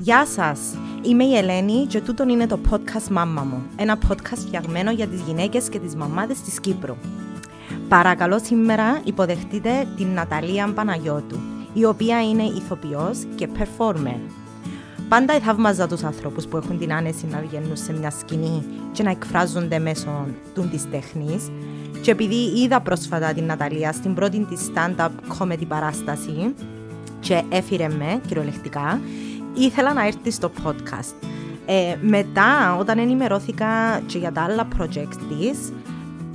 Γεια σας, είμαι η Ελένη και τούτον είναι το podcast «Μάμα μου», ένα podcast φτιαγμένο για τις γυναίκες και τις μαμάδες της Κύπρου. Παρακαλώ σήμερα υποδεχτείτε την Ναταλία Παναγιώτου, η οποία είναι ηθοποιός και performer. Πάντα θαύμαζα τους ανθρώπους που έχουν την άνεση να βγαίνουν σε μια σκηνή και να εκφράζονται μέσω του της τέχνης και επειδή είδα πρόσφατα την Ναταλία στην πρώτη της stand-up comedy παράσταση και έφυρε με κυριολεκτικά, ήθελα να έρθει στο podcast. Ε, μετά, όταν ενημερώθηκα και για τα άλλα projects της,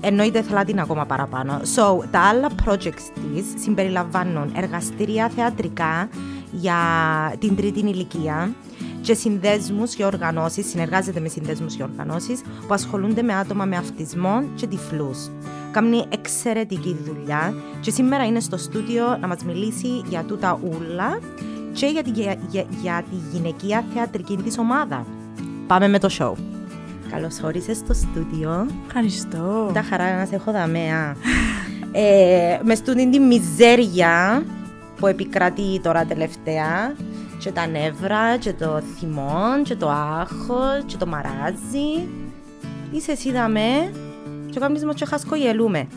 εννοείται ήθελα την ακόμα παραπάνω. So, τα άλλα projects της συμπεριλαμβάνουν εργαστήρια θεατρικά για την τρίτη ηλικία και συνδέσμους και οργανώσεις, συνεργάζεται με συνδέσμους και οργανώσεις που ασχολούνται με άτομα με αυτισμό και τυφλούς. Κάνει εξαιρετική δουλειά και σήμερα είναι στο στούντιο να μας μιλήσει για τούτα ούλα και για τη, για, για, για τη γυναικεία θεατρική της ομάδα. Πάμε με το show. Καλώς όρισες στο στούντιο. Ευχαριστώ. Τα χαρά να σε έχω δαμέα. ε, μες στούντιν τη μιζέρια που επικρατεί τώρα τελευταία και τα νεύρα και το θυμό και το άγχος και το μαράζι. Είσαι εσύ δαμέ και κάνεις μας και χασκογελούμε.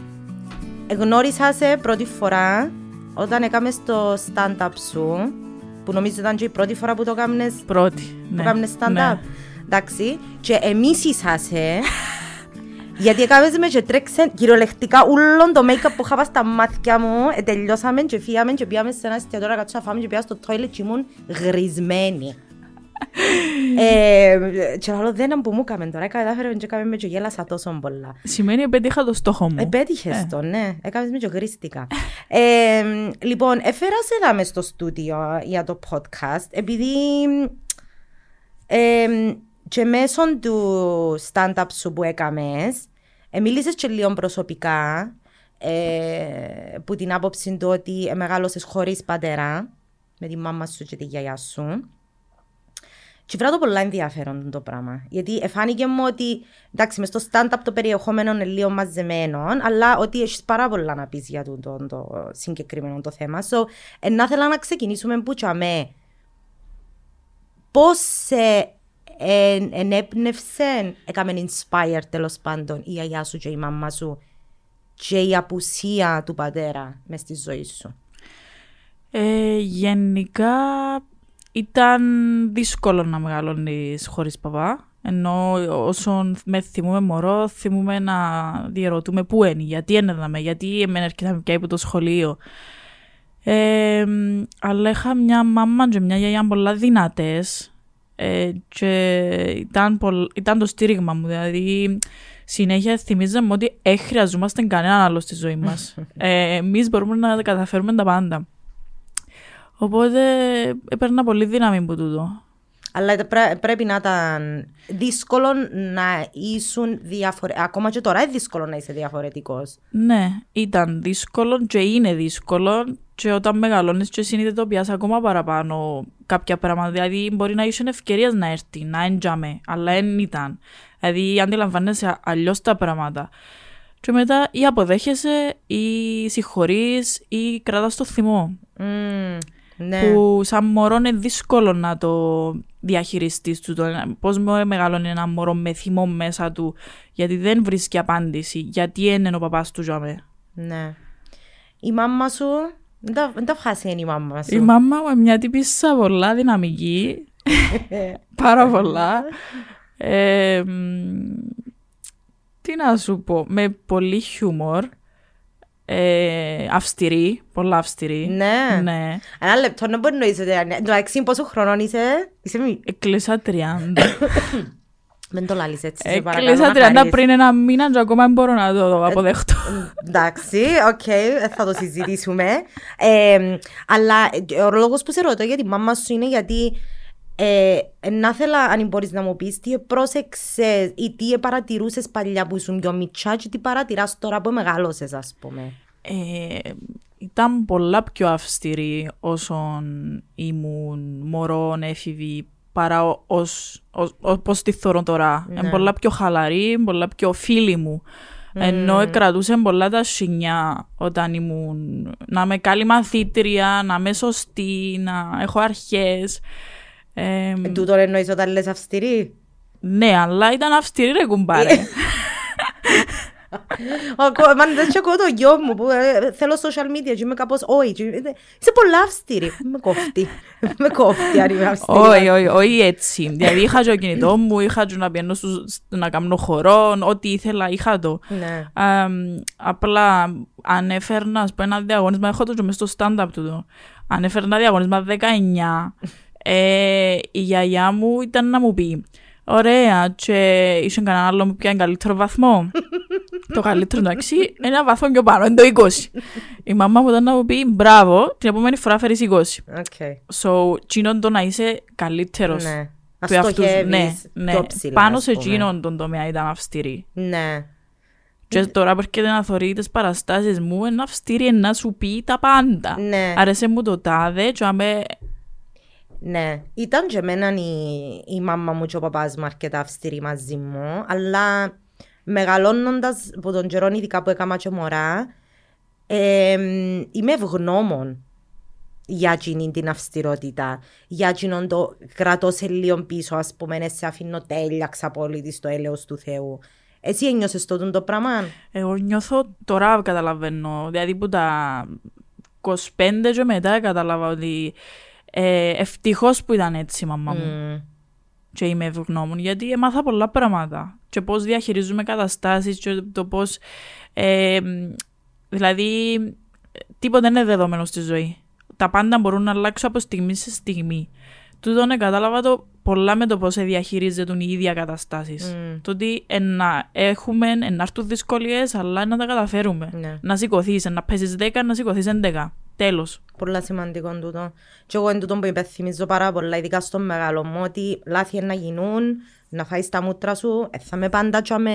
Εγνώρισα σε πρώτη φορά όταν έκαμες στο stand-up σου που νομίζω ήταν και η πρώτη φορά που το έκαμες Πρώτη. που Ναι. έκαμες stand-up. Ναι. Εντάξει. Και εμείς είσαστε γιατί έκαμες με και τρέξε κυριολεκτικά όλον το make-up που είχα πάει στα μάτια μου ε, τελειώσαμε και φύγαμε και πήγαμε σε ένα εστιατόριο να κάτσουμε να φάμε και πήγα στο toilet και ήμουν γρισμένη. Ε, και άλλο δεν που μου έκαμε τώρα, κατάφερε και έκαμε με και γέλασα τόσο πολλά. Σημαίνει επέτυχα το στόχο μου. Επέτυχες Ε. το, ναι. Έκανες με και γρίστηκα. ε, λοιπόν, έφερας σε δάμε στο στούντιο για το podcast, επειδή ε, και μέσω του stand-up σου που έκαμες, ε, μίλησες και λίγο προσωπικά, ε, που την άποψη του ότι ε, μεγάλωσες χωρίς πατέρα, με τη μάμα σου και τη γιαγιά σου. Και βράδυ πολλά ενδιαφέρον το πράγμα. Γιατί εφάνηκε μου ότι εντάξει, μες στο stand-up το περιεχόμενο είναι λίγο μαζεμένο, αλλά ότι έχεις πάρα πολλά να πεις για το, το, το συγκεκριμένο το θέμα. So, ε, να ήθελα να ξεκινήσουμε που τσαμέ. Πώς σε εν, ενέπνευσε, έκαμε inspire τέλος πάντων η γιαγιά σου και η μαμά σου και η απουσία του πατέρα μες στη ζωή σου; Ε, γενικά ήταν δύσκολο να μεγαλώνεις χωρίς παπά. Ενώ όσον με θυμούμε μωρό, θυμούμε να διαρωτούμε πού είναι, γιατί ένεδαμε, γιατί εμένα έρχεται πια από το σχολείο. Ε, αλλά είχα μια μάμα και μια γιαγιά πολλά δυνατές ε, και ήταν, πολλ- ήταν το στήριγμα μου. Δηλαδή, συνέχεια θυμίζαμε ότι δεν χρειαζόμαστε κανέναν άλλο στη ζωή μας. ε, εμείς μπορούμε να τα καταφέρουμε τα πάντα. Οπότε έπαιρνα πολύ δύναμη από τούτο. Αλλά πρέ- πρέπει να ήταν δύσκολο να ήσουν διαφορετικό. Ακόμα και τώρα είναι δύσκολο να είσαι διαφορετικός. Ναι, ήταν δύσκολο και είναι δύσκολο και όταν μεγαλώνεις και συνειδητοποιάς ακόμα παραπάνω κάποια πράγματα. Δηλαδή μπορεί να είσαι ευκαιρίας να έρθει, να έντιαμε, αλλά δεν ήταν. Δηλαδή αντιλαμβάνεσαι αλλιώς τα πράγματα. Και μετά ή αποδέχεσαι ή συγχωρείς ή κρατάς το θυμό. Ναι. που σαν μωρό είναι δύσκολο να το διαχειριστείς του. Το, πώς με μεγαλώνει ένα μωρό με θυμό μέσα του, γιατί δεν βρίσκει απάντηση. Γιατί είναι ο παπάς του Ζωμέ. ναι. Η μάμα σου. Δεν τα, δεν τα βγάζει η μάμα σου. Η μάμα μου είναι μια τύπησα πολλά δυναμική. Πάρα πολλά. Ε, μ, τι να σου πω, με πολύ χιούμορ. Ε, αυστηρή, πολλά αυστηρή. Ναι. ναι. Ένα λεπτό, δεν μπορεί να είσαι. Εντάξει, πόσο χρονών είσαι; Είσαι μη. Εκλείσα 30. Δεν το λάλεις έτσι. σε παρακαλώ, Έκλεισα να 30 χαρείς. πριν ένα μήνα και ακόμα δεν μπορώ να το αποδεχτώ. Εντάξει, οκ, ε, θα το συζητήσουμε. Ε, αλλά ε, ο λόγος που σε ρωτώ για τη μάμα σου είναι γιατί ε, να ήθελα αν μπορείς να μου πεις τι πρόσεξες ή τι παρατηρούσες παλιά που ήσουν πιο μητσά και τι παρατηράς τώρα που μεγάλωσες ας πούμε. Ε, ήταν πολλά πιο αυστηρή όσον ήμουν μωρό, έφηβη, παρά ως, ως, ως, πώς τη θεωρώ τώρα. Ναι. Είναι πολλά πιο χαλαρή, πολλά πιο φίλη μου. Ενώ κρατούσε πολλά τα σινιά όταν ήμουν να είμαι καλή μαθήτρια, να είμαι σωστή, να έχω αρχές. Ε, Ε, τούτο εννοείς όταν λες αυστηρή; ναι, αλλά ήταν αυστηρή ρε κουμπάρε. Ακό- Μα δεν και εγώ το γιο μου που ε, θέλω social media και είμαι κάπως όχι. και είμαι- Είσαι πολλά αυστηρή. Με κόφτει. Με κόφτει αν είμαι αυστηρή. Όχι, όχι, όχι έτσι. Δηλαδή είχα και το κινητό μου, είχα και να πιένω στους- να κάνω χορό, ό,τι ήθελα είχα το. Ναι. Αμ, απλά αν έφερνα ας πούμε, ένα διαγωνίσμα, έχω το και μες στο stand-up του το. Αν έφερνα διαγωνίσμα 19, ε, η γιαγιά μου ήταν να μου πει Ωραία, και είσαι κανένα άλλο που πιάνει καλύτερο βαθμό. το καλύτερο εντάξει, ένα βαθμό πιο πάνω, είναι το 20. η μαμά μου ήταν να μου πει μπράβο, την επόμενη φορά φέρεις 20. OK. So, τζείνον το να είσαι καλύτερος. Ναι. του Ας εαυτού σου. στοχεύεις ναι, ναι. πιο ψηλά, Πάνω ας σε πούμε. εκείνον τον τομέα ήταν αυστηρή. Ναι. Και τώρα που έρχεται να θωρεί τις παραστάσεις μου, είναι αυστηρή να σου πει τα πάντα. Ναι. Άρεσε μου το τάδε και αμέ... Ναι, ήταν και εμένα η, η μάμα μου και ο παπάς μου αρκετά αυστηροί μαζί μου, αλλά μεγαλώνοντας από τον καιρό ειδικά που έκανα και μωρά, ε, είμαι ευγνώμων για εκείνη την αυστηρότητα, για εκείνον το κρατώ σε λίγο πίσω, ας πούμε, «Ναι, σε αφήνω τέλεια ξαπόλυτη στο έλεος του Θεού. Εσύ ένιωσες τότε το πράγμα; Εγώ νιώθω τώρα καταλαβαίνω, δηλαδή που τα 25 και μετά κατάλαβα ότι ε, ευτυχώς που ήταν έτσι η μαμά μου. Μμ. και είμαι ευγνώμων γιατί έμαθα πολλά πράγματα και πώς διαχειρίζουμε καταστάσεις και το πώς ε, δηλαδή τίποτα δεν είναι δεδομένο στη ζωή τα πάντα μπορούν να αλλάξουν από στιγμή σε στιγμή τούτο ναι, κατάλαβα το πολλά με το πώς διαχειρίζεται οι ίδια καταστάσεις Μμ. το ότι ε, να έχουμε, ε, να έρθουν δυσκολίες αλλά να τα καταφέρουμε Ναι. να σηκωθείς, ε, να παίζεις 10, να σηκωθείς 11 τέλος Πολλά σημαντικό τούτο. Και εγώ εν τούτο που υπενθυμίζω πάρα πολλά, ειδικά στο μεγάλο μου, ότι λάθη να γίνουν, να φάεις τα μούτρα σου, ε, θα με πάντα τσάμε,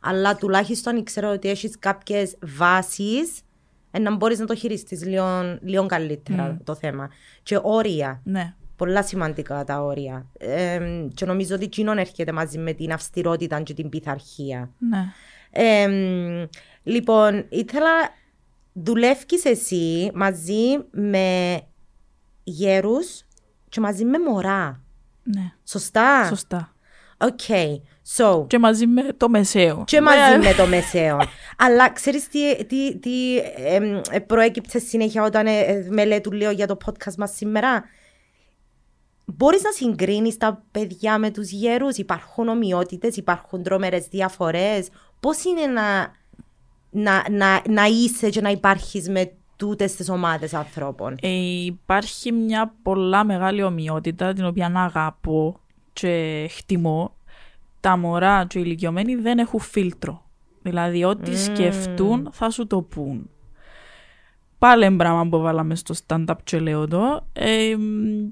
αλλά τουλάχιστον ξέρω ότι έχεις κάποιες βάσεις ε, να μπορείς να το χειριστείς λίγο, λίγο καλύτερα το θέμα. Και όρια. ναι Πολλά σημαντικά τα όρια. Ε, και νομίζω ότι εκείνον έρχεται μαζί με την αυστηρότητα και την πειθαρχία. ναι Ε, λοιπόν, ήθελα δουλεύεις εσύ μαζί με γέρους και μαζί με μωρά; ναι Σωστά; σωστά OK. So, και μαζί με το μεσαίο και μαζί με το μεσαίο. Αλλά ξέρεις τι, τι, τι εμ, ε, προέκυψε συνέχεια όταν ε, ε, μελέτου λέω για το podcast μας σήμερα; Μπορείς να συγκρίνεις τα παιδιά με τους γέρους, υπάρχουν ομοιότητες, υπάρχουν τρομερές διαφορές; Πώς είναι να, να, να, να είσαι και να υπάρχεις με τούτες τις ομάδες ανθρώπων; Ε, υπάρχει μια πολλά μεγάλη ομοιότητα την οποία αγαπώ και χτιμώ. Τα μωρά και οι ηλικιωμένοι δεν έχουν φίλτρο. Δηλαδή ό,τι σκεφτούν θα σου το πούν. Πάλι ένα πράγμα που βάλαμε στο stand-up και λέω το. Ε, μ,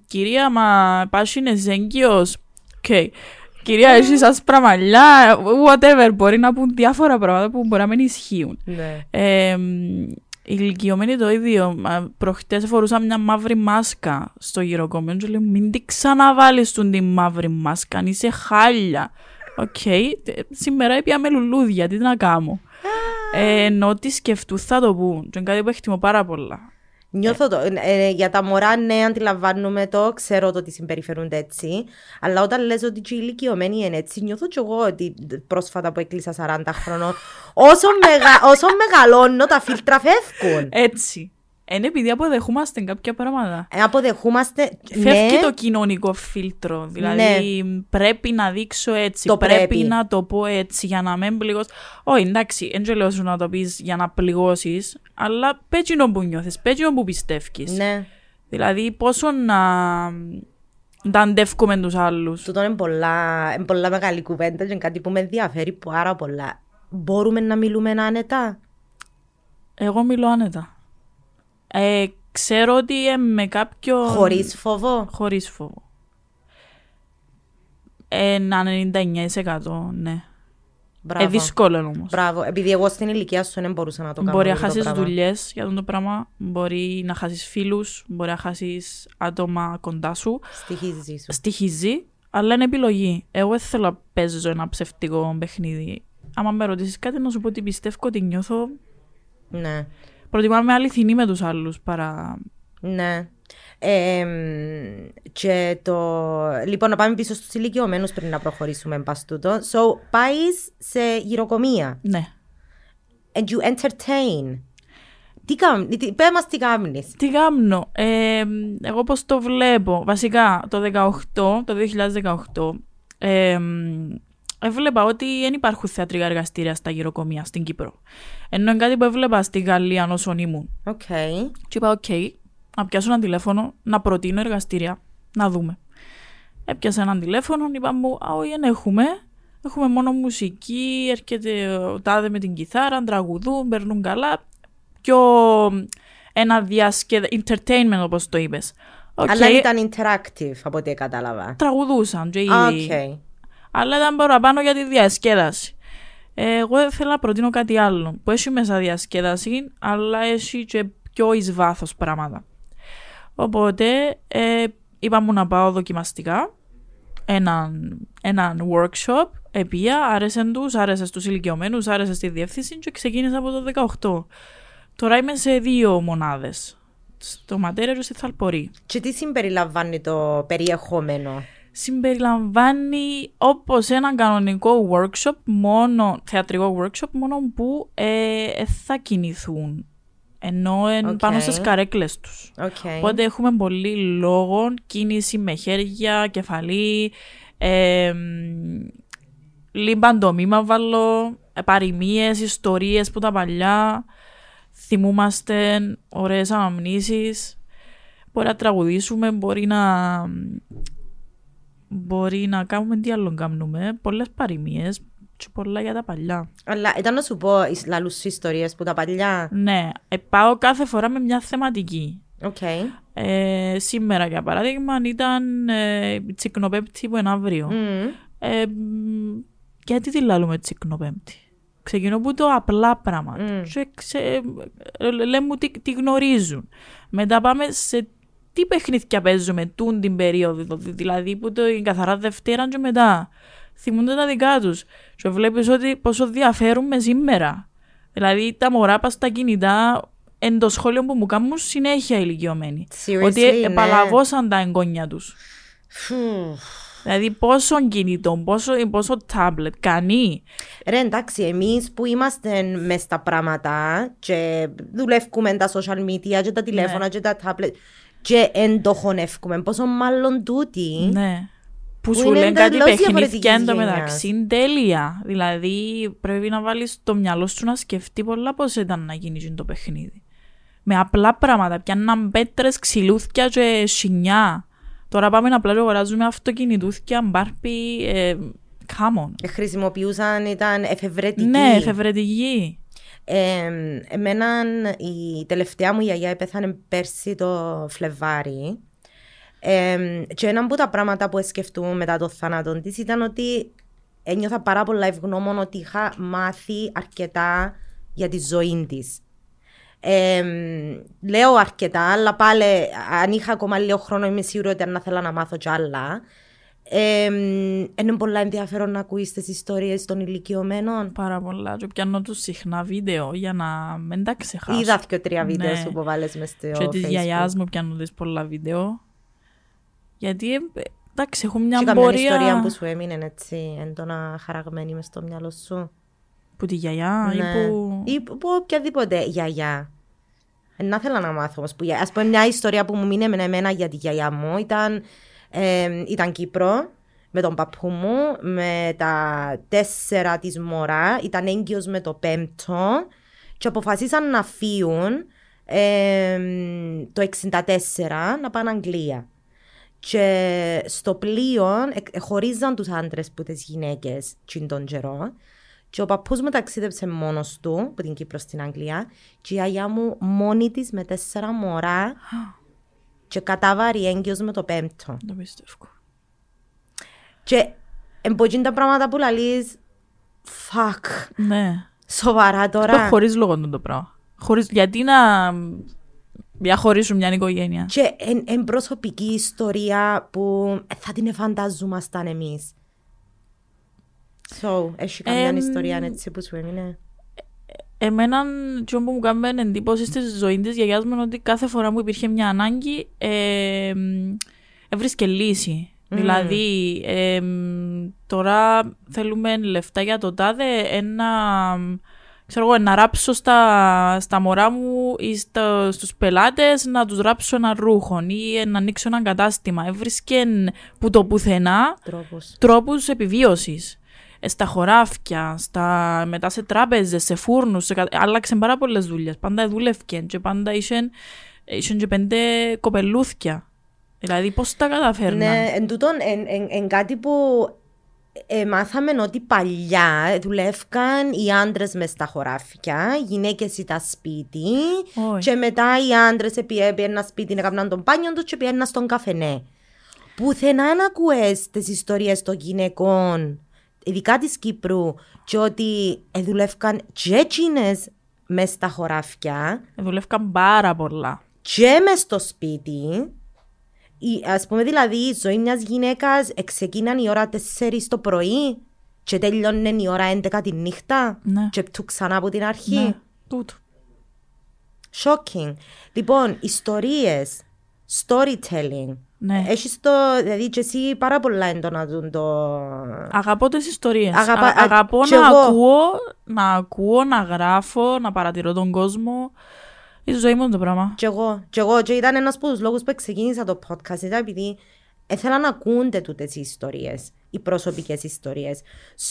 κυρία, μα πας είναι έγκυος. Οκ. Κυρία, έχεις άσπρα μαλλιά, whatever. Μπορεί να πούν διάφορα πράγματα που μπορεί να μην ισχύουν. Ναι. Ε, μ, οι ηλικιωμένοι το ίδιο. Μα, Προχτές φορούσα μια μαύρη μάσκα στο γηροκομείο και λέω μην την ξαναβάλεις τούτη τη μαύρη μάσκα, εν είσαι χάλια. Οκ, τε- σήμερα επήα με λουλούδια, τι να κάνω. Ε, ενώ ό,τι σκεφτούν θα το πούν. Και είναι κάτι που εκτιμώ πάρα πολλά. Νιώθω το. ε, για τα μωρά, ναι, αντιλαμβάνουμε το, ξέρω το ότι συμπεριφερούνται έτσι. Αλλά όταν λες ότι και οι ηλικιωμένοι είναι έτσι, νιώθω κι εγώ ότι πρόσφατα που έκλεισα 40 χρονών, όσο, μεγα, όσο μεγαλώνω, τα φίλτρα φεύγουν. Έτσι. Είναι επειδή αποδεχούμαστε κάποια πράγματα. Ε, αποδεχούμαστε. Φεύγει ναι, το κοινωνικό φίλτρο. Δηλαδή πρέπει να δείξω έτσι. Το πρέπει. πρέπει. να το πω έτσι για να μην πληγώσεις. Όχι, εντάξει, δεν λέω σου να το πεις για να πληγώσεις, αλλά πέτσινο που νιώθεις, πέτσινο που πιστεύεις. ναι. Δηλαδή πόσο να, να αντεύκουμε τους άλλους. Τούτο είναι πολλά, είναι πολλά μεγάλη κουβέντα και είναι κάτι που με ενδιαφέρει πάρα πολλά. Μπορούμε να μιλούμε άνετα; Εγώ μιλώ άνετα. Ε, ξέρω ότι ε, με κάποιο. Χωρίς φόβο; Χωρίς φόβο. Ένα 99% ναι. Μπράβο. Ε, δύσκολο όμως. Μπράβο. Επειδή εγώ στην ηλικία σου δεν μπορούσα να το κάνω. Μπορεί να αυτό το χάσεις πράγμα. δουλειές για αυτό το πράγμα. Μπορεί να χάσεις φίλους. Μπορεί να χάσεις άτομα κοντά σου. Στοιχίζει σου. Στοιχίζει, αλλά είναι επιλογή. Εγώ δεν θέλω να παίζω ένα ψευτικό παιχνίδι. Άμα με ρωτήσεις κάτι, να σου πω ότι πιστεύω ότι νιώθω. Ναι. Προτιμάμε αληθινή με τους άλλους παρά Ναι. Ε, και το... Λοιπόν, να πάμε πίσω στους ηλικιωμένους πριν να προχωρήσουμε πας τούτο. So, πάεις σε γηροκομεία. Ναι. And you entertain. Τι κάνεις, πες μας τι κάνεις. Τι κάνω. Ε, εγώ πώς το βλέπω; Βασικά, το 18, το 2018, ε, έβλεπα ότι δεν υπάρχουν θεατρικά εργαστήρια στα γηροκομεία στην Κύπρο. Ενώ είναι κάτι που έβλεπα στη Γαλλία όσον ήμουν. Okay. Και είπα, OK, okay, να πιάσω ένα τηλέφωνο, να προτείνω εργαστήρια, να δούμε. Έπιασα ένα τηλέφωνο, είπα μου, α, όχι, δεν έχουμε. Έχουμε μόνο μουσική, έρχεται ο τάδε με την κιθάρα, τραγουδούν, περνούν καλά. Πιο ένα διασκεδα... entertainment όπως το είπες. Okay. Αλλά ήταν interactive από ό,τι κατάλαβα. Τραγουδούσαν και ήδη. Okay. Αλλά ήταν παραπάνω για τη διασκέδαση. Εγώ θέλω να προτείνω κάτι άλλο που έχει μέσα διασκέδαση, αλλά έχει και πιο εις βάθος πράγματα. Οπότε ε, είπα να πάω δοκιμαστικά έναν, έναν workshop, επία, άρεσε τους, άρεσες στους ηλικιωμένους, άρεσες στη διεύθυνση και ξεκίνησα από το 18. Τώρα είμαι σε δύο μονάδες, στο Ματέρεο και στη Θαλπορή. Και τι συμπεριλαμβάνει το περιεχόμενο; Συμπεριλαμβάνει όπως ένα κανονικό workshop, μόνο, θεατρικό workshop, μόνο που ε, θα κινηθούν ενώ okay. πάνω στις καρέκλες τους. Okay. Οπότε έχουμε πολύ λόγο, κίνηση με χέρια, κεφαλή, ε, μήμα βάλω, παροιμίες, ιστορίες που τα παλιά, θυμούμαστε ωραίες αναμνήσεις, μπορεί να τραγουδήσουμε, μπορεί να... Μπορεί να κάνουμε τι άλλο κάνουμε, πολλές παροιμίες, και πολλά για τα παλιά. Αλλά ήταν να σου πω λαλούς ιστορίες που τα παλιά. Ναι, ε, πάω κάθε φορά με μια θεματική. Okay. Ε, σήμερα για παράδειγμα ήταν ε, τσικνοπέμπτη που είναι αύριο. Mm. Ε, γιατί τη λαλούμε τσικνοπέμπτη. Ξεκινώ από το απλά πράγματα. Mm. Και ξε, ε, λέμε τι, τι γνωρίζουν. Μετά πάμε σε τι παιχνίδια παίζουμε τούν την περίοδο. Δηλαδή που το καθαρά Δευτέρα και μετά θυμούνται τα δικά τους. Και βλέπεις ότι πόσο διαφέρουν σήμερα. Δηλαδή τα μωρά πας στα κινητά εν το σχόλιο που μου κάνουν συνέχεια ηλικιωμένοι. ότι ναι. επαλαβώσαν τα εγγόνια τους. Δηλαδή πόσο κινητό, πόσο, πόσο τάμπλετ, κανεί. Ρε εντάξει, εμείς που είμαστε μες στα πράγματα και δουλεύουμε τα social media και τα τηλέφωνα ναι. και τα τάμπλετ και εντοχονεύουμε, πόσο μάλλον τούτοι. Ναι που, σου λένε κάτι παιχνίδια εν τω μεταξύ τέλεια. Δηλαδή πρέπει να βάλεις το μυαλό σου να σκεφτεί πολλά πώς ήταν να γίνει το παιχνίδι. Με απλά πράγματα. Πιάνναν πέτρες, ξυλούθια και σινιά. Τώρα πάμε να απλά αγοράζουμε αυτοκινητούθια, μπάρπι, ε, κάμον. Ε, χρησιμοποιούσαν, ήταν εφευρετικοί. Ναι, εφευρετικοί. Ε, εμένα η τελευταία μου γιαγιά πέθανε πέρσι το Φλεβάρι ε, και ένα από τα πράγματα που σκεφτούμε μετά το θάνατο της ήταν ότι ένιωθα πάρα πολλά ευγνώμων ότι είχα μάθει αρκετά για τη ζωή της. Ε, λέω αρκετά, αλλά πάλι αν είχα ακόμα λίγο χρόνο είμαι σίγουρη ότι αν ήθελα να μάθω κι άλλα. Ε, είναι πολλά ενδιαφέρον να ακούεις τις ιστορίες των ηλικιωμένων. Πάρα πολλά. Και πιάνω τους συχνά βίντεο για να μην τα ξεχάσω. Είδα και τρία βίντεο ναι. σου που βάλες μες στο Και της γιαγιάς μου πιάνω τις πολλά βίντεο γιατί, ε, εντάξει, έχω μια και πορεία... Και ιστορία που σου έμεινε έτσι έντονα χαραγμένη μες στο μυαλό σου. Που τη γιαγιά ναι. ή που... Ή που οποιαδήποτε γιαγιά. Ε, να θέλω να μάθω όμως. Που, ας πούμε μια ιστορία που μου μείνε με εμένα για τη γιαγιά μου ήταν, ε, ήταν Κύπρο με τον παππού μου, με τα τέσσερα της μωρά, ήταν έγκυος με το πέμπτο και αποφασίσαν να φύγουν ε, το 64 να πάνε Αγγλία. Και στο πλοίο χωρίζαν τους άντρες που τις γυναίκες τον καιρό και ο παππούς μου ταξίδεψε μόνος του από την Κύπρο στην Αγγλία και η αγιά μου μόνη της με τέσσερα μωρά και κατάβαρη έγκυος με το πέμπτο. Το πιστεύω. Και εμποτζήν τα πράγματα που λαλείς fuck. Ναι. Σοβαρά τώρα. Χωρίς λόγο το πράγμα. Χωρίς, γιατί να διαχωρίσουν μια οικογένεια. Και εν, εν προσωπική ιστορία που θα την εφανταζόμασταν εμείς. So, έχει καμιά ιστορία έτσι που σου έμεινε. Εμένα, τι που μου κάνει εντύπωση στη ζωή της γιαγιάς μου είναι ότι κάθε φορά που υπήρχε μια ανάγκη, ε, έβρισκε λύση. Δηλαδή, ε, τώρα θέλουμε λεφτά για το τάδε, ένα, ξέρω εγώ, να ράψω στα, στα μωρά μου ή στα, στους πελάτες να τους ράψω ένα ρούχο ή να ανοίξω ένα κατάστημα. Έβρισκε που το πουθενά Τρόπος. τρόπους επιβίωσης. Ε, Στα χωράφια, στα, μετά σε τράπεζες, σε φούρνους, σε, κα- άλλαξε πάρα πολλές δουλειές. Πάντα δούλευκε και πάντα είχε, είχε και πέντε κοπελούθια. Δηλαδή πώς τα καταφέρναν; Ναι, εν τούτον, εν, εν, εν κάτι που ε, μάθαμε ότι παλιά δουλεύκαν οι άντρες μες στα χωράφια, οι γυναίκες ήταν σπίτι. Όχι. Και μετά οι άντρες πήγαιναν σπίτι να κάνουν τον μπάνιο τους και πήγαιναν στον καφενέ. Πουθενά να ακούες τις ιστορίες των γυναικών, ειδικά της Κύπρου, και ότι ε, δουλεύκαν και εκείνες μες στα χωράφια Ε, Δουλεύκαν πάρα πολλά. και μες στο σπίτι. Η, ας πούμε δηλαδή η ζωή μιας γυναίκας ξεκίναν η ώρα 4 το πρωί και τέλειωνε η ώρα 11 τη νύχτα Ναι. και πτού ξανά από την αρχή. Ναι, τούτο. Shocking. Λοιπόν, ιστορίες, storytelling. Ναι. Έχεις το, δηλαδή και εσύ πάρα πολλά έντονα τον το... Αγαπώ τις ιστορίες. Αγαπά- Α- αγαπώ κι να εγώ. ακούω, να ακούω, να γράφω, να παρατηρώ τον κόσμο. Η ζωή μου είναι το πράγμα. Και εγώ, και εγώ, και ήταν ένας από τους λόγους που ξεκίνησα το podcast, ήταν επειδή ήθελα να ακούνται τούτες οι ιστορίες, οι προσωπικές ιστορίες.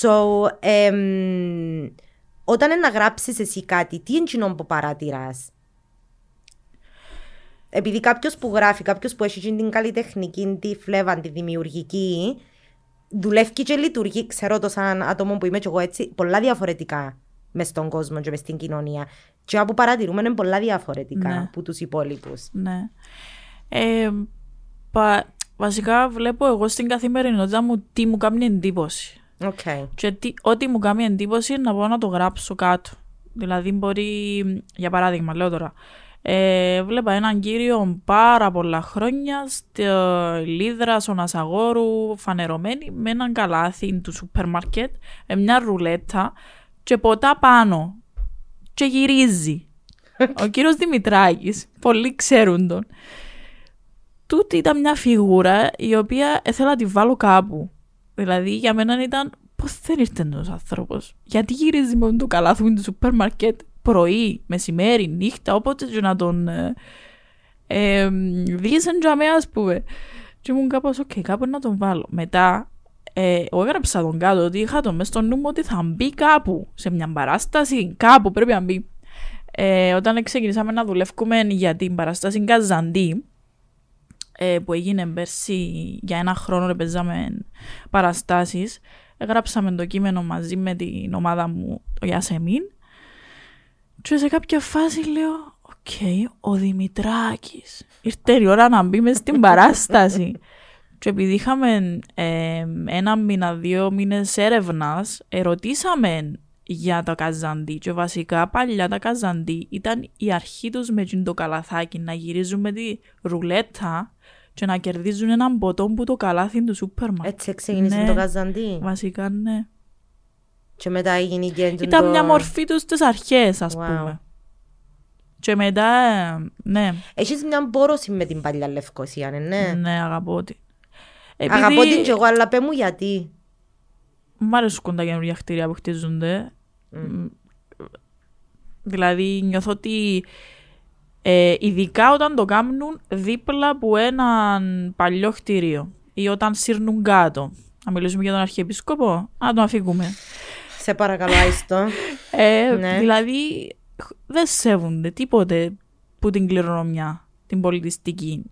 So, εμ, όταν είναι να γράψεις εσύ κάτι, τι είναι εκείνο που παρατηράς; Επειδή κάποιος που γράφει, κάποιος που έχει την καλλιτεχνική, τη φλέβα, τη δημιουργική, δουλεύει και λειτουργεί, ξέρω το σαν άτομο που είμαι και εγώ έτσι, πολλά διαφορετικά μες στον κόσμο και μες στην κοινωνία. Και από παρατηρούμε είναι πολλά διαφορετικά Ναι. από τους υπόλοιπους. Ναι. Ε, πα- βασικά βλέπω εγώ στην καθημερινότητα μου τι μου κάνει εντύπωση. Okay. Και τι, ό,τι μου κάνει εντύπωση είναι να πάω να το γράψω κάτω. Δηλαδή μπορεί, για παράδειγμα λέω τώρα, ε, βλέπα έναν κύριο πάρα πολλά χρόνια στη Λίδρα, στον Ασαγόρου, φανερωμένη με έναν καλάθι του σούπερ μάρκετ, με μια ρουλέτα και ποτά πάνω και γυρίζει. Ο κύριος Δημητράκης, πολλοί ξέρουν τον. Τούτη ήταν μια φιγούρα η οποία ήθελα να τη βάλω κάπου. Δηλαδή για μένα ήταν πώς δεν ήρθε ένας άνθρωπος; Γιατί γυρίζει με το καλάθι μου του σούπερ μαρκέτ πρωί, μεσημέρι, νύχτα, όποτε και να τον ε, ε, δεις εν τζαμέ ας πούμε. Και ήμουν κάπως, οκ, κάπου να τον βάλω. Μετά, ε, εγώ έγραψα τον κάτω ότι είχα τον μες στο νου μου ότι θα μπει κάπου, σε μια παράσταση, κάπου πρέπει να μπει. Ε, όταν ξεκινήσαμε να δουλεύουμε για την παράσταση Καζαντή, ε, που έγινε πέρσι για ένα χρόνο παίζαμε παραστάσεις, γράψαμε το κείμενο μαζί με την ομάδα μου, το Γιασεμίν, και σε κάποια φάση λέω, οκ, ο Δημητράκης, ήρθε η ώρα να μπει μες στην παράσταση. Και επειδή είχαμε ε, ένα μήνα, δύο μήνες έρευνας, ερωτήσαμε για τα καζαντί και βασικά παλιά τα καζαντί ήταν η αρχή τους με το καλαθάκι να γυρίζουν με τη ρουλέτα και να κερδίζουν έναν ποτό που το καλάθι του σούπερ μάρκετ. Έτσι ξεκίνησε Ναι. το καζαντί. Βασικά ναι. Και μετά έγινε και έντον Ήταν το... μια μορφή τους στις αρχές ας Wow. πούμε. Και μετά, ε, ναι, Έχεις μια μπόρωση με την παλιά Λευκοσία, ναι. ναι. ναι αγαπώ την. Αγαπώ την και εγώ, αλλά πέ μου γιατί. Μ' αρέσουν τα καινούργια κτίρια που χτίζονται. Μ, Δηλαδή νιώθω ότι ε, ειδικά όταν το κάνουν δίπλα από έναν παλιό κτίριο ή όταν σύρνουν κάτω. Να μιλήσουμε για τον Αρχιεπίσκοπο, να τον αφήγουμε. Σε παρακαλώ, άιστο. Ε, Ναι. Δηλαδή χ- δεν σέβονται τίποτε που την κληρονομιά, την πολιτιστική.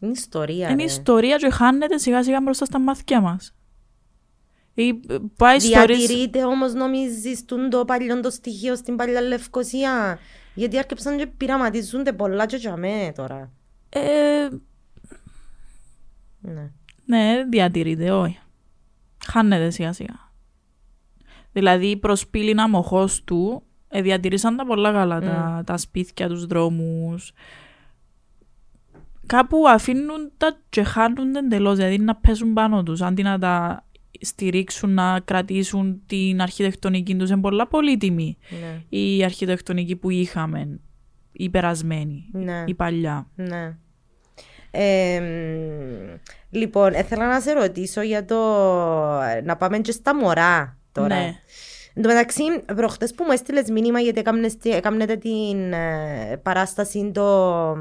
Είναι ιστορία. Είναι ρε. ιστορία και χάνεται σιγά σιγά μπροστά στα μάτια μας. Ή ε, πάει ιστορίες... Διατηρείται όμως νομίζεις τούν το παλιό το στοιχείο στην παλιά Λευκοσία. Γιατί άρχισαν και πειραματίζονται πολλά και για μέ τώρα. Ε, Ναι. ναι, διατηρείται, όχι. Χάνεται σιγά σιγά. Δηλαδή προς πύλην αμοχώς του ε, διατηρήσαν τα πολλά καλά τα, τα σπίτια, τους δρόμους. Κάπου αφήνουν τα και χάνουν εντελώς, δηλαδή να πέσουν πάνω τους, αντί να τα στηρίξουν να κρατήσουν την αρχιτεκτονική τους είναι πολλά πολύτιμη Ναι. η αρχιτεκτονική που είχαμε η περασμένη, Ναι. η παλιά. Ναι. Ε, μ, λοιπόν, ήθελα να σε ρωτήσω για το. Να πάμε και στα μωρά τώρα. Ναι. Εν τω μεταξύ, προχτές που μου έστειλες μήνυμα γιατί έκαμνες τη- έκαμνετε την ε, παράσταση το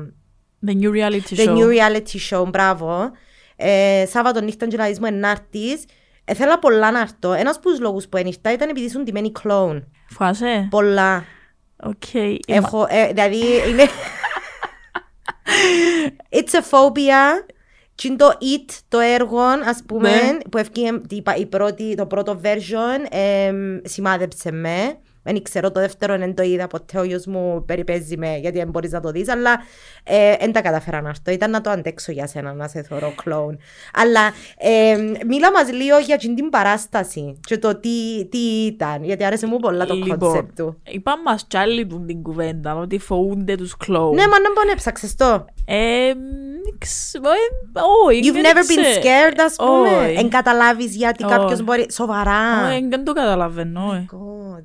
The new reality The show. New Reality Show, μπράβο. Ε, Σάββατο νύχτα και λαδίσμου ενάρτης. Ήθελα πολλά να έρθω. Ένας από τους λόγους που ένιχτα ήταν επειδή ήσουν τιμένη κλόουν. Φάσε. Πολλά. Οκ. Έχω, ε, δηλαδή είναι... It's a phobia. Και είναι το It, το έργο, ας πούμε, Ναι. που εβκήκε η, πα- η πρώτη, το πρώτο version, εμ, σημάδεψε με. Δεν ξέρω, το δεύτερο δεν το είδα ποτέ, ο γιος μου περιπαίζει με, γιατί δεν μπορείς να το δεις, αλλά δεν τα καταφέρα να έρθω. Ήταν να το αντέξω για σένα, να σε θωρώ κλόουν. Αλλά ε, μίλα μας λίγο για την την παράσταση και το τι, τι ήταν, γιατί άρεσε μου πολλά το Λοιπόν, concept του. Είπα μας κι άλλοι του την κουβέντα ότι φοβούνται τους κλόουν. Ναι, μα να μπορεί να έψαξες το. Ε, μ, ξ- ε, όχι. You've δεν never been ξέρω. scared, ας πούμε; Όχι. Εν καταλάβεις γιατί Όχι. κάποιος μπορεί... Σοβαρά. Όχι, δεν το καταλαβαίνω. όχι. God.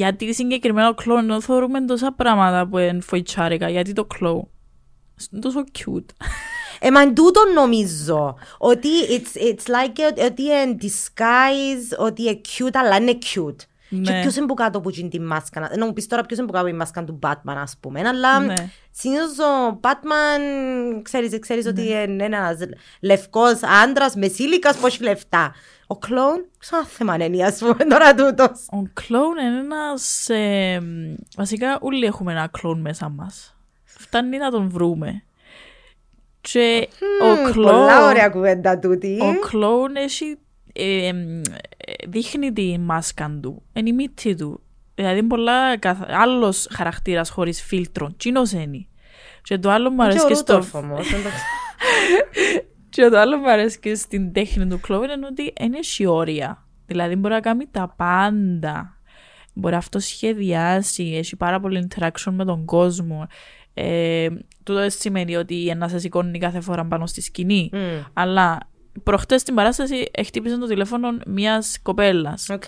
Γιατί συγκεκριμένα ο κλόουν ενώ θεωρούμε τόσα πράγματα που είναι φοητσάρικα. Γιατί το κλόουν. Είναι τόσο cute. Ε, μα εν τούτο νομίζω ότι it's, it's like ε, ότι είναι disguise, ότι είναι cute, αλλά είναι cute. Και Ναι. ποιος είναι που κάτω που είναι τη μάσκα. Να μου πεις τώρα ποιος είναι που κάτω από τη μάσκα του Batman, ας πούμε. Αλλά Ναι. συνήθως ο Batman, ξέρεις, ξέρεις ότι είναι ένας λευκός άντρας, μεσήλικας, που έχει λεφτά. Ο κλόουν, σαν θέμα είναι, ας πούμε, τώρα τούτος. Ο κλόουν είναι ένας... ε, μ, βασικά όλοι έχουμε ένα κλόουν μέσα μας. Φτάνει να τον βρούμε. Και ο Μμμ, κλόουν... Πολλά ωραία κουβέντα τούτη. Ο κλόουν έχει, ε, ε, δείχνει τη μάσκα του, είναι η μύτη του. Δηλαδή είναι πολλά καθ... άλλος χαρακτήρας χωρίς φίλτρο. Τσίνος είναι; Και το άλλο μου Και αρέσει ο και στο... Ρούτορφ όμως, εντάξει. Και το άλλο μου αρέσει και στην τέχνη του κλόουν είναι ότι είναι όρια. Δηλαδή μπορεί να κάνει τα πάντα. Μπορεί αυτό σχεδιάσει, έχει πάρα πολύ interaction με τον κόσμο. Ε, τούτο δεν σημαίνει ότι να σε σηκώνει κάθε φορά πάνω στη σκηνή. Μμ. Αλλά προχτές στην παράσταση χτύπησε το τηλέφωνο μιας κοπέλας. Οκ.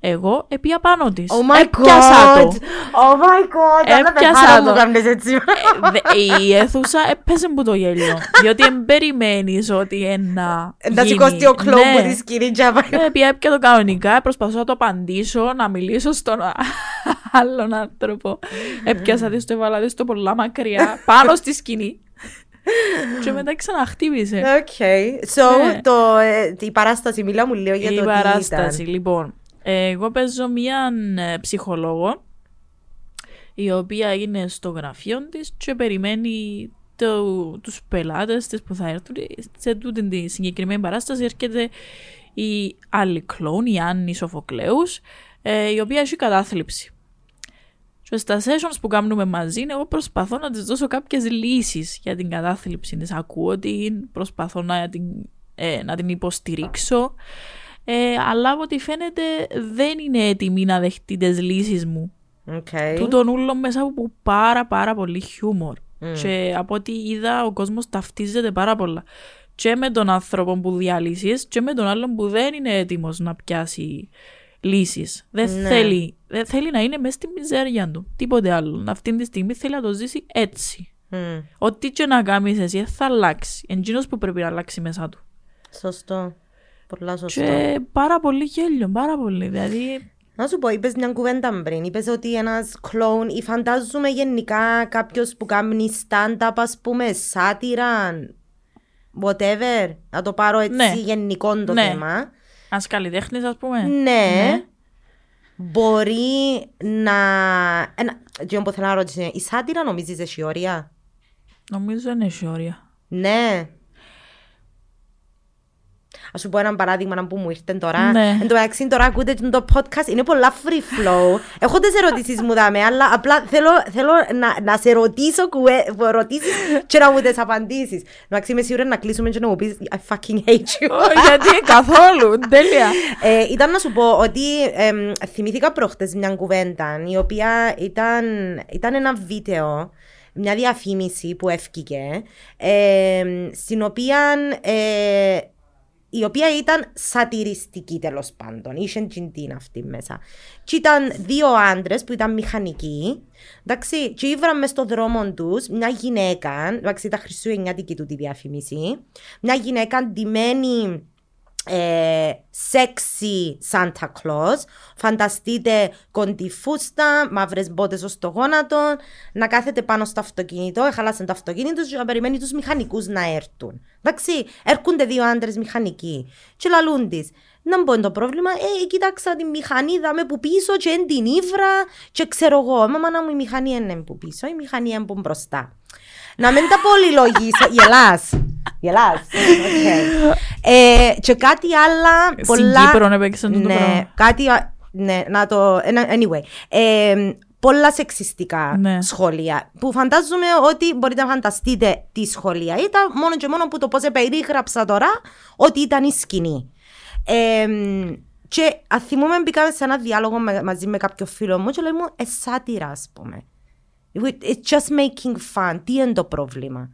Εγώ επήα πάνω της. Oh my Έπιασα god! το. Oh my god! Αλλά Έπιασα πεθάνω το. μου κάνεις έτσι. Ε, δε- η αίθουσα έπεσε που το γέλιο. Διότι δεν περιμένεις ότι ένα. Να σηκώσει ο κλόουν που τη σκηνή και να πάει. Ναι, πια έπια το κανονικά, προσπαθούσα να το απαντήσω, να μιλήσω στον άλλον άνθρωπο. Έπιασα της το έβαλα της το πολλά μακριά, πάνω στη σκηνή. Και μετά ξαναχτύπησε. OK. So, Ναι. το, ε, η παράσταση, μιλά μου λίγο για η το τι παράσταση, ήταν. λοιπόν. Ε, εγώ παίζω μία ε, ψυχολόγο η οποία είναι στο γραφείο της και περιμένει το, τους πελάτες της που θα έρθουν σε τούτη τη συγκεκριμένη παράσταση έρχεται η άλλη κλόουν, η Άννη Σοφοκλέους ε, η οποία έχει κατάθλιψη και στα sessions που κάνουμε μαζί εγώ προσπαθώ να της δώσω κάποιες λύσεις για την κατάθλιψη της ακούω την, προσπαθώ να την, ε, να την υποστηρίξω ε, αλλά από ό,τι φαίνεται δεν είναι έτοιμη να δεχτεί τις λύσεις μου Οκ. τούτον ούλο μέσα από πάρα πάρα πολύ χιούμορ. Μμ. Και από ό,τι είδα ο κόσμος ταυτίζεται πάρα πολλά. Και με τον άνθρωπο που διαλύσεις και με τον άλλον που δεν είναι έτοιμος να πιάσει λύσεις. Δεν, Ναι. θέλει, δεν θέλει να είναι μέσα στη μιζέρια του. Τίποτε άλλο. Αυτή τη στιγμή θέλει να το ζήσει έτσι. Μμ. Ό,τι και να κάνεις εσύ δεν θα αλλάξει. Εντζήνος που πρέπει να αλλάξει μέσα του. Σωστό. Πολλά σωστό. Και πάρα πολύ γέλιο, πάρα πολύ. Δηλαδή, Να σου πω, είπες μια κουβέντα πριν. Είπες ότι ένας κλόουν ή φαντάζομαι γενικά κάποιος που κάνει stand-up, ας πούμε, σάτυρα, whatever. Να το πάρω έτσι Ναι. γενικό το Ναι. θέμα. Ας καλλιτέχνης ας πούμε. Ναι. Ναι. Μπορεί να... Ένα... Τι που θέλω να ρωτήσω είναι, η σάτυρα νομίζεις έχει όρια; Νομίζω είναι έχει όρια. Ναι. Α σου πω ένα παράδειγμα που μου ήρθε τώρα. Ναι. Εν τω μεταξύ, τώρα ακούτε το podcast, είναι πολλά free flow. Έχω τι ερωτήσεις μου δάμε, αλλά απλά θέλω, θέλω να, να σε ρωτήσω ερωτήσεις και να μου τις απαντήσεις. Εντάξει, είμαι σίγουρη να κλείσουμε και να μου πεις I fucking hate you. Όχι, γιατί καθόλου. Τέλεια. Ε, ήταν να σου πω ότι εμ, θυμήθηκα προχτές μια κουβέντα η οποία ήταν, ήταν ένα βίντεο, μια διαφήμιση που έφυγε, ε, στην οποία ε, η οποία ήταν σατυριστική τέλος πάντων. Είχε την αυτή μέσα. Και ήταν δύο άντρες που ήταν μηχανικοί. Εντάξει, και ήβραν μες στον δρόμο τους μια γυναίκα. Εντάξει, ήταν χριστουγεννιάτικη του τη διαφήμιση. Μια γυναίκα ντυμένη ε, sexy Santa Claus. Φανταστείτε κοντή φούστα, μαύρες μπότες ως το γόνατο, να κάθεται πάνω στο αυτοκίνητο, έχαλασαν το αυτοκίνητο και να περιμένει τους μηχανικούς να έρθουν. Εντάξει, έρχονται δύο άντρες μηχανικοί και λαλούν της. Να μπω το πρόβλημα, ε, κοίταξα τη μηχανή, δάμε που πίσω και είναι την ύβρα και ξέρω εγώ, μα μάνα μου η μηχανή είναι που πίσω, η μηχανή είναι που μπροστά. Να μην τα πολυλογήσω, γελάς. Γελάς. Okay. Ε, και κάτι άλλα πολλά... Στην Κύπρο έπαιξαν το ναι, πράγμα. κάτι, α- ναι, να το, anyway. Ε, πολλά σεξιστικά Ναι. σχόλια που φαντάζομαι ότι μπορείτε να φανταστείτε τι σχόλια ήταν μόνο και μόνο που το πώς περίγραψα τώρα ότι ήταν η σκηνή. Ε, και αν θυμούμαι μπήκαμε σε ένα διάλογο με- μαζί με κάποιο φίλο μου και λέει μου «Ε, σάτυρα ας πούμε. It's just making fun. Τι είναι το πρόβλημα;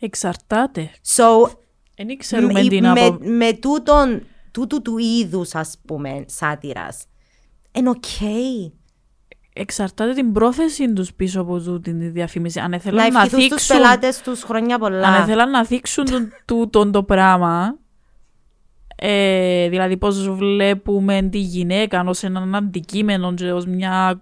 Εξαρτάται. So, Δεν ξέρουμε με, τι με, να πω. με τούτον, τούτου του είδους, ας πούμε, σάτυρας. Είναι οκ. Εξαρτάται την πρόθεση τους πίσω από τούτη τη διαφήμιση. Αν Να ήθελαν να, ευχηθούν στους θίξουν, πελάτες τους χρόνια πολλά. αν ήθελαν να θίξουν τον- τούτον το πράγμα, ε, δηλαδή πώς βλέπουμε τη γυναίκα ως έναν αντικείμενο και ως μια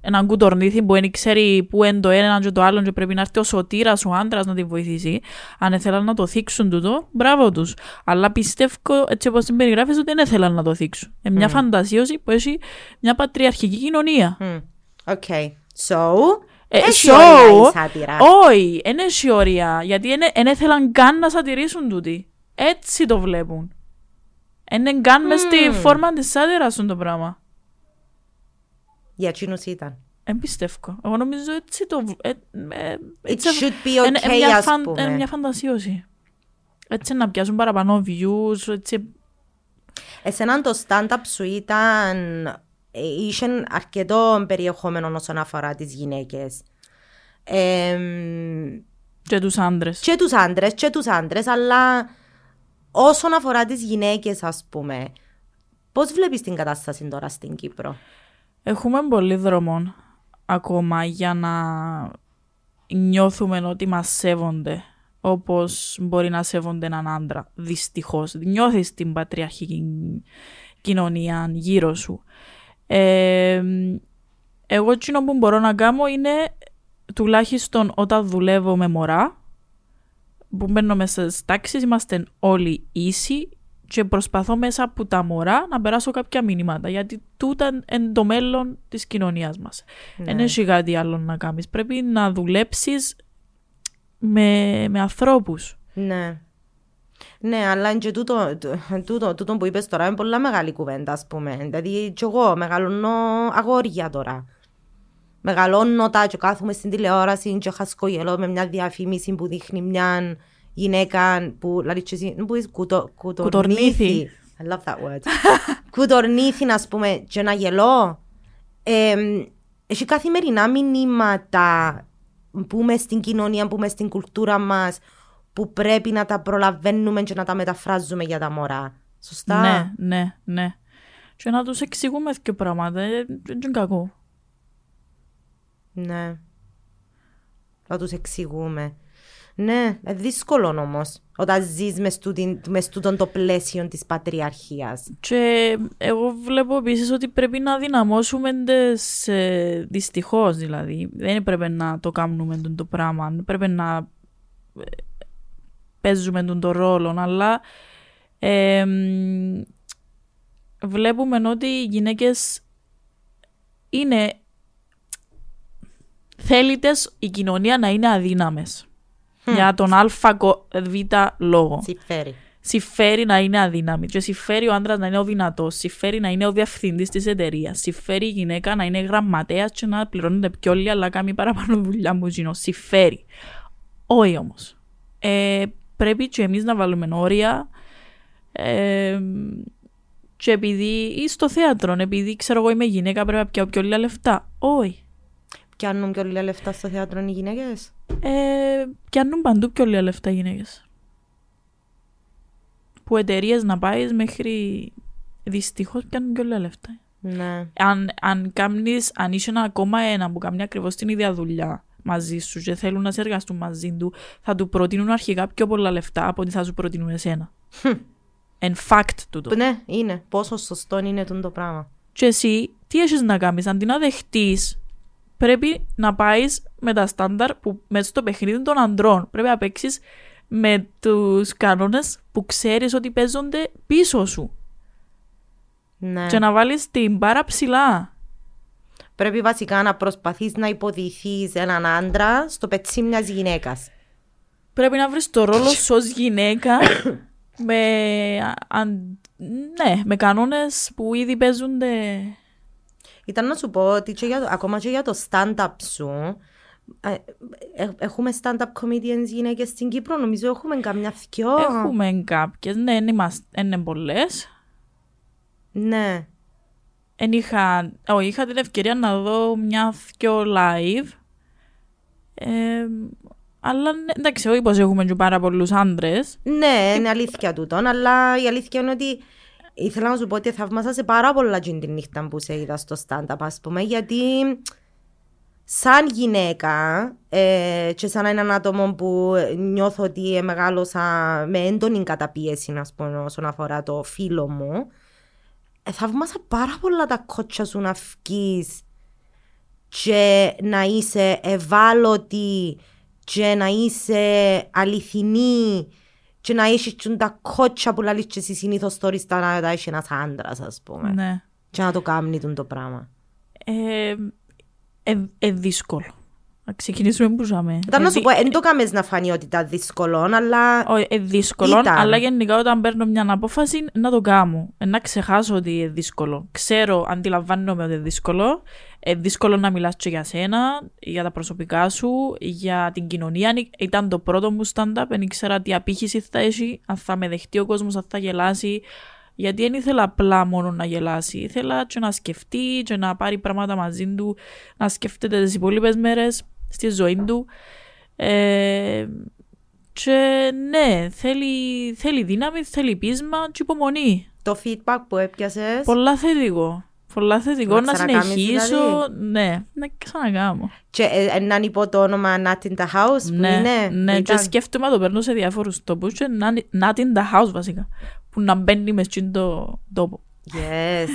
έναν κουτορνήθι που δεν ξέρει πού είναι το ένα και το άλλο και πρέπει να έρθει ο σωτήρας, ο άντρας να τη βοηθήσει. Αν ήθελαν να το θίξουν τούτο, μπράβο τους. Αλλά πιστεύω έτσι όπως την περιγράφεις ότι δεν ήθελαν να το θίξουν. Είναι μια φαντασίωση που έχει μια πατριαρχική κοινωνία. Μμ, OK. So, Ε, έχει so, όρια η σάτυρα. Όχι, δεν έχει όρια. Γιατί δεν ήθελαν καν να σατυρήσουν τούτοι. Έτσι το βλέπουν. Δεν είναι καν μες στη φόρμα της σάτυρας του το πράγμα. Για εκείνους ήταν. Δεν πιστεύω. Εγώ νομίζω έτσι το... β- ε, ε, It έτσι- should be είναι- okay, είναι μια ας φαν- πούμε. είναι μια φαντασίωση. Έτσι να πιάσουν παραπάνω views, έτσι... Εσέναν το stand-up σου ήταν... ε, Είχε αρκετό περιεχόμενο όσον αφορά τις γυναίκες. Εμ, και τους άντρες. και τους άντρες και τους άντρες, αλλά όσον αφορά τις γυναίκες ας πούμε, πώς βλέπεις την κατάσταση τώρα στην Κύπρο; Έχουμε πολύ δρόμο ακόμα για να νιώθουμε ότι μας σέβονται όπως μπορεί να σέβονται έναν άντρα. Δυστυχώς. Νιώθεις την πατριαρχική κοινωνία γύρω σου. Ε, εγώ εκείνο που μπορώ να κάνω είναι τουλάχιστον όταν δουλεύω με μωρά που μπαίνω μέσα στις τάξεις είμαστε όλοι ίσοι και προσπαθώ μέσα από τα μωρά να περάσω κάποια μηνύματα γιατί τούτα είναι το μέλλον της κοινωνίας μας. Δεν έχει κάτι άλλο να κάνεις. Πρέπει να δουλέψεις με, με ανθρώπους. Ναι. Ναι, αλλά και τούτο, τούτο, τούτο, τούτο που είπες τώρα είναι πολλά μεγάλη κουβέντα, ας πούμε. Δηλαδή, και εγώ μεγαλώνω αγόρια τώρα. Μεγαλώνω τα και κάθομαι στην τηλεόραση και χασκογελώ με μια διαφήμιση που δείχνει μια γυναίκα που, δηλαδή, και εσύ, που είσαι κουτο, κουτορνήθη. Κουτορνήθη. I love that word. κουτορνήθη, να πούμε, και να γελώ. Ε, έχει καθημερινά μηνύματα που μες στην κοινωνία, που μες στην κουλτούρα μας, που πρέπει να τα προλαβαίνουμε και να τα μεταφράζουμε για τα μωρά. Σωστά; Ναι, ναι, ναι. Και να τους εξηγούμε και πράγματα. ε, Δεν είναι κακό. Ναι. Να τους εξηγούμε. Ναι, ε, δύσκολο όμως όταν ζεις μες, τούτην- μες τούτον το πλαίσιο της πατριαρχίας. Και εγώ βλέπω επίσης ότι πρέπει να δυναμώσουμε τις, ε, δυστυχώς δηλαδή. Δεν πρέπει να το κάνουμε τον το πράγμα. Δεν πρέπει να ε, παίζουμε τον το ρόλο, αλλά ε, μ, βλέπουμε ότι οι γυναίκες είναι θέλητες η κοινωνία να είναι αδύναμες. Για τον α, κο- β λόγο Συμφέρει. συμφέρει να είναι αδύναμη. Και συμφέρει ο άντρας να είναι ο δυνατός, συμφέρει να είναι ο διευθυντής της εταιρείας, συμφέρει η γυναίκα να είναι γραμματέας και να πληρώνεται πιο λίγα, αλλά κάνει παραπάνω δουλειά μου. Τζινό. Συμφέρει. Όχι όμως. Ε, πρέπει και εμείς να βάλουμε όρια. Ε, και επειδή ή στο θέατρο, επειδή ξέρω εγώ είμαι γυναίκα, πρέπει να πιάω πιο λίγα λεφτά. Όχι. Πιάνουν πιο λίγα λεφτά στο θέατρο οι γυναίκες; Ε, πιάνουν παντού πιο λίγα λεφτά οι γυναίκες. που εταιρείες να πάεις μέχρι. Δυστυχώς πιάνουν και όλα λεφτά. Ναι. Αν, αν, κάνεις, αν είσαι ένα ακόμα ένα που κάνει ακριβώς την ίδια δουλειά μαζί σου και θέλουν να σε εργαστούν μαζί του, θα του προτείνουν αρχικά πιο πολλά λεφτά από ότι θα σου προτείνουν εσένα. Εν fact τούτο. Ναι, είναι. Πόσο σωστό είναι τούτο το πράγμα. Και εσύ, τι έχεις να κάνεις, αντί να δεχτείς, πρέπει να πάεις με τα στάνταρ που μέσα στο παιχνίδι των ανδρών. Πρέπει να παίξεις με τους κανόνες που ξέρεις ότι παίζονται πίσω σου. Ναι. Και να βάλεις την πάρα ψηλά. Πρέπει βασικά να προσπαθείς να υποδηθείς έναν άντρα στο πετσί μιας γυναίκας. Πρέπει να βρεις το ρόλο σου ως γυναίκα με, αν, ναι, με κανόνες που ήδη παίζονται. Ήταν να σου πω ότι και για, το- ακόμα και για το stand-up σου, ε, ε, έχουμε stand-up comedians γυναίκες στην Κύπρο, νομίζω έχουμε καμιά θκιο. Έχουμε κάποιες, ναι, δεν είμαστε, είναι πολλές. Ναι. Εν είχα, όχι, είχα την ευκαιρία να δω μια δυο live. Ε, αλλά ναι, εντάξει, όχι πως έχουμε και πάρα πολλούς άντρες. Ναι, είναι αλήθεια τούτο, αλλά η αλήθεια είναι ότι ήθελα να σου πω ότι θαύμασα σε πάρα πολλά εκείνη τη νύχτα που σε είδα στο stand-up, ας πούμε, γιατί σαν γυναίκα ε, και σαν έναν άτομο που νιώθω ότι μεγάλωσα με έντονη καταπίεση, να πούμε, όσον αφορά το φίλο μου, ε, θαύμασα πάρα πολλά τα κότσια σου να φκείς και να είσαι ευάλωτη και να είσαι αληθινή και να έχεις τσουν τα κότσια που λαλείς και εσύ συνήθως τώρα στα να τα έχει ένας άντρας ας πούμε Ναι. και να το κάνει τον το πράγμα. Ε, ε, ε, δύσκολο. Να ξεκινήσουμε που ζάμε. Ήταν να Ε, σου πω, δεν το κάμες να φανεί ότι ήταν δύσκολο, αλλά Όχι, ε, δύσκολο, Ήταν. αλλά γενικά όταν παίρνω μια απόφαση να το κάνω. Ε, να ξεχάσω ότι είναι δύσκολο. Ξέρω, αντιλαμβάνομαι ότι είναι δύσκολο. Ε, δύσκολο να μιλάς και για σένα, για τα προσωπικά σου, για την κοινωνία. Ι- Ήταν το πρώτο μου stand-up, δεν ήξερα τι απήχηση θα έχει, αν θα με δεχτεί ο κόσμος, αν θα γελάσει. Γιατί δεν ήθελα απλά μόνο να γελάσει. Ήθελα και να σκεφτεί και να πάρει πράγματα μαζί του, να σκέφτεται τις υπόλοιπες μέρες στη ζωή του. Ε, και ναι, θέλει, θέλει δύναμη, θέλει πείσμα και υπομονή. το feedback που έπιασες Πολλά θετικό. Πολλά θετικό Να να, ξανακάμεις συνεχίσω. δηλαδή; Ναι, να ξανακάμω. και ε, ε, να υπό το όνομα Not in the House που ναι, είναι. ναι και ήταν. σκέφτομαι να το παίρνω σε διάφορους τόπους και να, not in the house βασικά. Που να μπαίνει μες στην το τόπο. Yes,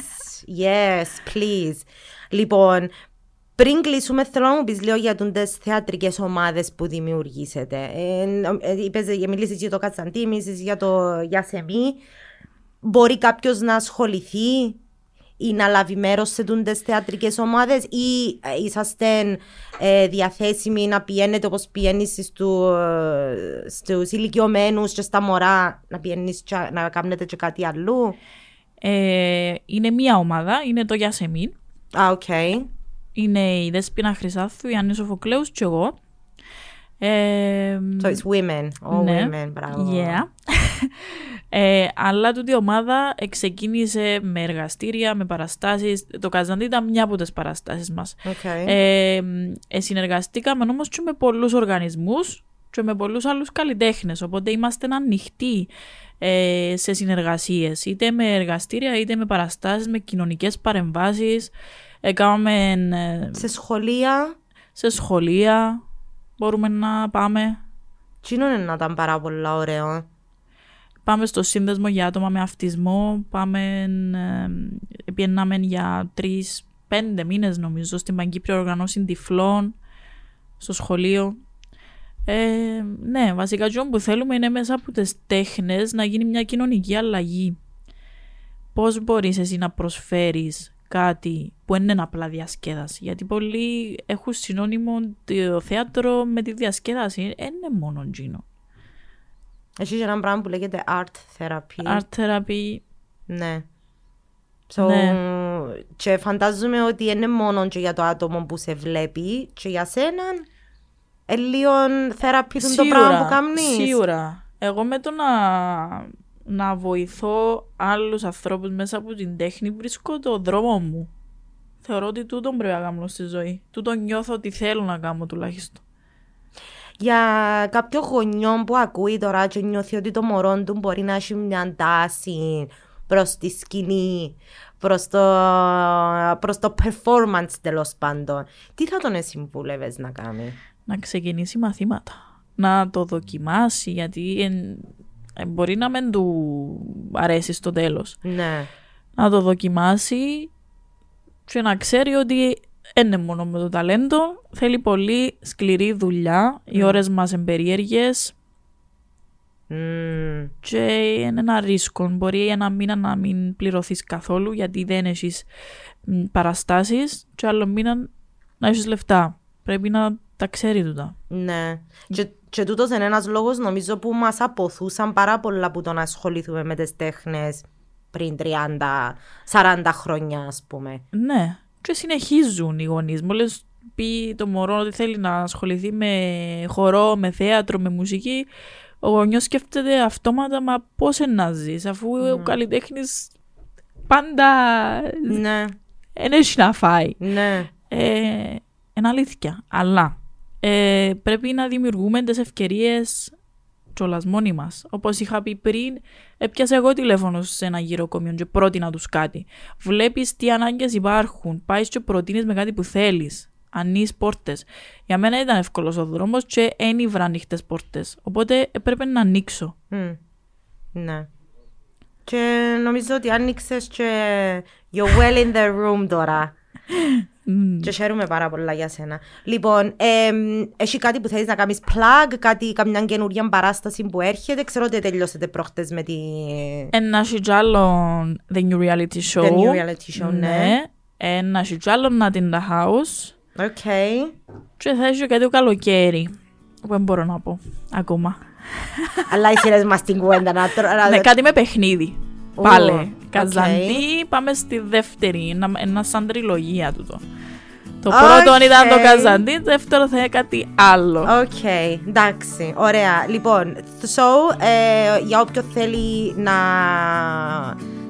yes, please. Λοιπόν, πριν κλείσουμε, θέλω να μου πεις λίγο για τις θεατρικές ομάδες που δημιουργήσετε. Ε, ε, είπες, ε, μίλησες για το Κατσαντή, μίλησες για το Γιασεμί. Μπορεί κάποιος να ασχοληθεί ή να λάβει μέρος σε τούντες θεατρικές ομάδες ή ε, είσαστε ε, διαθέσιμοι να πηγαίνετε όπως πηγαίνεις στους, ε, στους ηλικιωμένους και στα μωρά να πηγαίνεις και, να κάνετε και κάτι αλλού; Ε, είναι μία ομάδα, είναι το Γιασεμίν. Α, οκ. Είναι η Δέσποινα Χρυσάθου, η Άννη Σοφοκλέους και εγώ. Ε, So it's women. All Ναι. women, μπράβο. Yeah. ε, αλλά τούτη η ομάδα ξεκίνησε με εργαστήρια, με παραστάσεις. Το Καζαντή ήταν μια από τις παραστάσεις μας. Okay. Ε, ε, συνεργαστήκαμε όμως και με πολλούς οργανισμούς και με πολλούς άλλους καλλιτέχνες. Οπότε είμαστε ανοιχτοί ε, σε συνεργασίες. Είτε με εργαστήρια, είτε με παραστάσεις, με κοινωνικές παρεμβάσεις. Έκαναμε ε, σε σχολεία, σε σχολεία. Μπορούμε να πάμε. τι είναι να ήταν πάρα πολύ ωραίο. Πάμε στο σύνδεσμο για άτομα με αυτισμό. Πάμε, ε, πιέναμε για τρεις, πέντε μήνες νομίζω στην Παγκύπρια Οργανώση Τυφλών, στο σχολείο. Ε, ναι, βασικά αυτό που θέλουμε είναι μέσα από τις τέχνες να γίνει μια κοινωνική αλλαγή. Πώς μπορείς εσύ να προσφέρεις κάτι που δεν είναι απλά διασκέδαση. Γιατί πολλοί έχουν συνώνυμο το θέατρο με τη διασκέδαση. Δεν είναι μόνο τζίνο. Έχεις και ένα πράγμα που λέγεται art therapy. Art therapy, Ναι. So, Ναι. Και φαντάζομαι ότι είναι μόνο και για το άτομο που σε βλέπει και για σένα ε, λίγο θεραπεία το πράγμα που κάνεις. Σίγουρα. Εγώ με το να, να βοηθώ άλλους ανθρώπους μέσα από την τέχνη βρίσκω το δρόμο μου. Θεωρώ ότι τούτο πρέπει να κάνω στη ζωή. Τούτο νιώθω ότι θέλω να κάνω τουλάχιστον. για κάποιο γονιό που ακούει τώρα και νιώθει ότι το μωρό του μπορεί να έχει μια τάση προς τη σκηνή, προς το, προς το performance τέλος πάντων. Τι θα τον συμβούλευες να κάνει; Να ξεκινήσει μαθήματα. Να το δοκιμάσει γιατί εν, εν μπορεί να μην του αρέσει στο τέλος. Ναι. Να το δοκιμάσει και να ξέρει ότι δεν είναι μόνο με το ταλέντο, θέλει πολύ σκληρή δουλειά, οι Ναι. ώρες μας είναι περίεργες Μμμ. και είναι ένα ρίσκο. Μπορεί ένα μήνα να μην πληρωθείς καθόλου γιατί δεν έχεις μ, παραστάσεις και άλλο μήνα να έχεις λεφτά. Πρέπει να τα ξέρει τούτα. Ναι. Και, και τούτος είναι ένας λόγος νομίζω που μας αποθούσαν πάρα πολλά που το να ασχοληθούμε με τις τέχνες πριν 30-40 χρόνια ας πούμε. Ναι, και συνεχίζουν οι γονείς. Μόλις πει το μωρό ότι θέλει να ασχοληθεί με χορό, με θέατρο, με μουσική, ο γονιός σκέφτεται αυτόματα μα πώς είναι να ζεις, αφού ο καλλιτέχνης πάντα Ναι, δεν έχει να φάει. ναι. Ε, είναι αλήθεια. Αλλά ε, πρέπει να δημιουργούμε τις ευκαιρίες κιόλας μόνοι μας. Όπως είχα πει πριν, έπιασα εγώ τηλέφωνο σε ένα γυροκομείο και πρότεινα τους κάτι. Βλέπεις τι ανάγκες υπάρχουν. Πάεις και προτείνεις με κάτι που θέλεις. Ανοίγεις πόρτες. Για μένα ήταν εύκολος ο δρόμος και ένιβρα ανοιχτές πόρτες. Οπότε έπρεπε να ανοίξω. Μμ. Ναι. Και νομίζω ότι άνοιξες και you're well in the room τώρα. Μμ. Και χαίρομαι πάρα πολλά για σένα. Λοιπόν, εμ, έχει κάτι που θέλεις να κάνεις plug, κάτι, καμιά καινούργια παράσταση που έρχεται; Ξέρω ότι τελειώσετε προχτές με τη... Εν να έχει κι άλλο The New Reality Show. The New Reality Show, ναι. Εν να έχει κι άλλο Not in the House. Οκ. Και θα έχει κάτι το καλοκαίρι. Που δεν μπορώ να πω ακόμα. Αλλά εσύ μας την κουβέντα να τρώω. ναι, κάτι με παιχνίδι. Ου, Πάλι. οκ. Καζαντί, πάμε στη δεύτερη. Ένα, ένα σαν τριλογία τούτο. Το Οκ. πρώτο ήταν το Καζαντί, το δεύτερο θα είναι κάτι άλλο. Οκ, εντάξει, ωραία. Λοιπόν, so, ε, για όποιον θέλει να,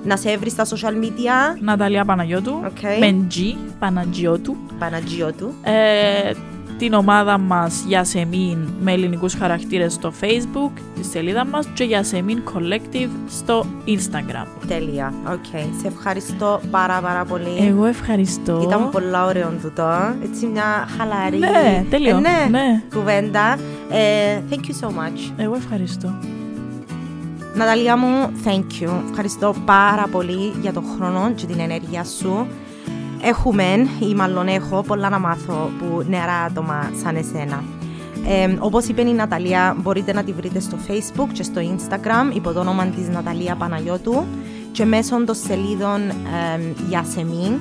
να σε βρει στα social media, Ναταλία Παναγιώτου. Οκ. Με G, Παναγιώτου. Παναγιώ του. Ε, την ομάδα μας Γιασεμίν με ελληνικούς χαρακτήρες στο facebook, τη σελίδα μας και Γιασεμίν Collective στο instagram. Τέλεια. Οκ. Σε ευχαριστώ πάρα πάρα πολύ. Εγώ ευχαριστώ. Ήταν πολλά ωραίο τούτο. Έτσι μια χαλαρή Ναι, τέλειο. Ε, ναι, Ναι. κουβέντα. Ε, thank you so much. Εγώ ευχαριστώ. Ναταλία μου, thank you. Ευχαριστώ πάρα πολύ για τον χρόνο και την ενέργεια σου. Έχουμε, ή μάλλον έχω, πολλά να μάθω που νεαρά άτομα σαν εσένα. Ε, όπως είπε η Ναταλία, μπορείτε να τη βρείτε στο Facebook και στο Instagram υπό το όνομα της Ναταλία Παναγιώτου και μέσω των σελίδων ε, Γιασεμίν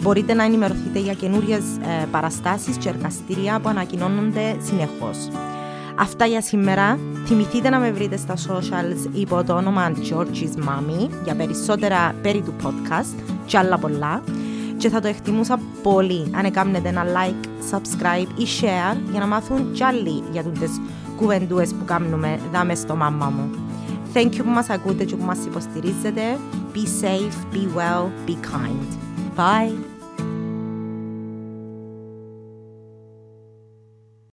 μπορείτε να ενημερωθείτε για καινούριες ε, παραστάσεις και εργαστήρια που ανακοινώνονται συνεχώς. Αυτά για σήμερα. Θυμηθείτε να με βρείτε στα socials υπό το όνομα Georgie's Mommy για περισσότερα περί του podcast και άλλα πολλά. Και θα το εκτιμούσα πολύ αν έκαμνετε ένα like, subscribe ή share για να μάθουν κι άλλοι για τις κουβεντούες που κάνουμε δάμε στο μάμα μου. Thank you που μας ακούτε και που μας υποστηρίζετε. Be safe, be well, be kind. Bye!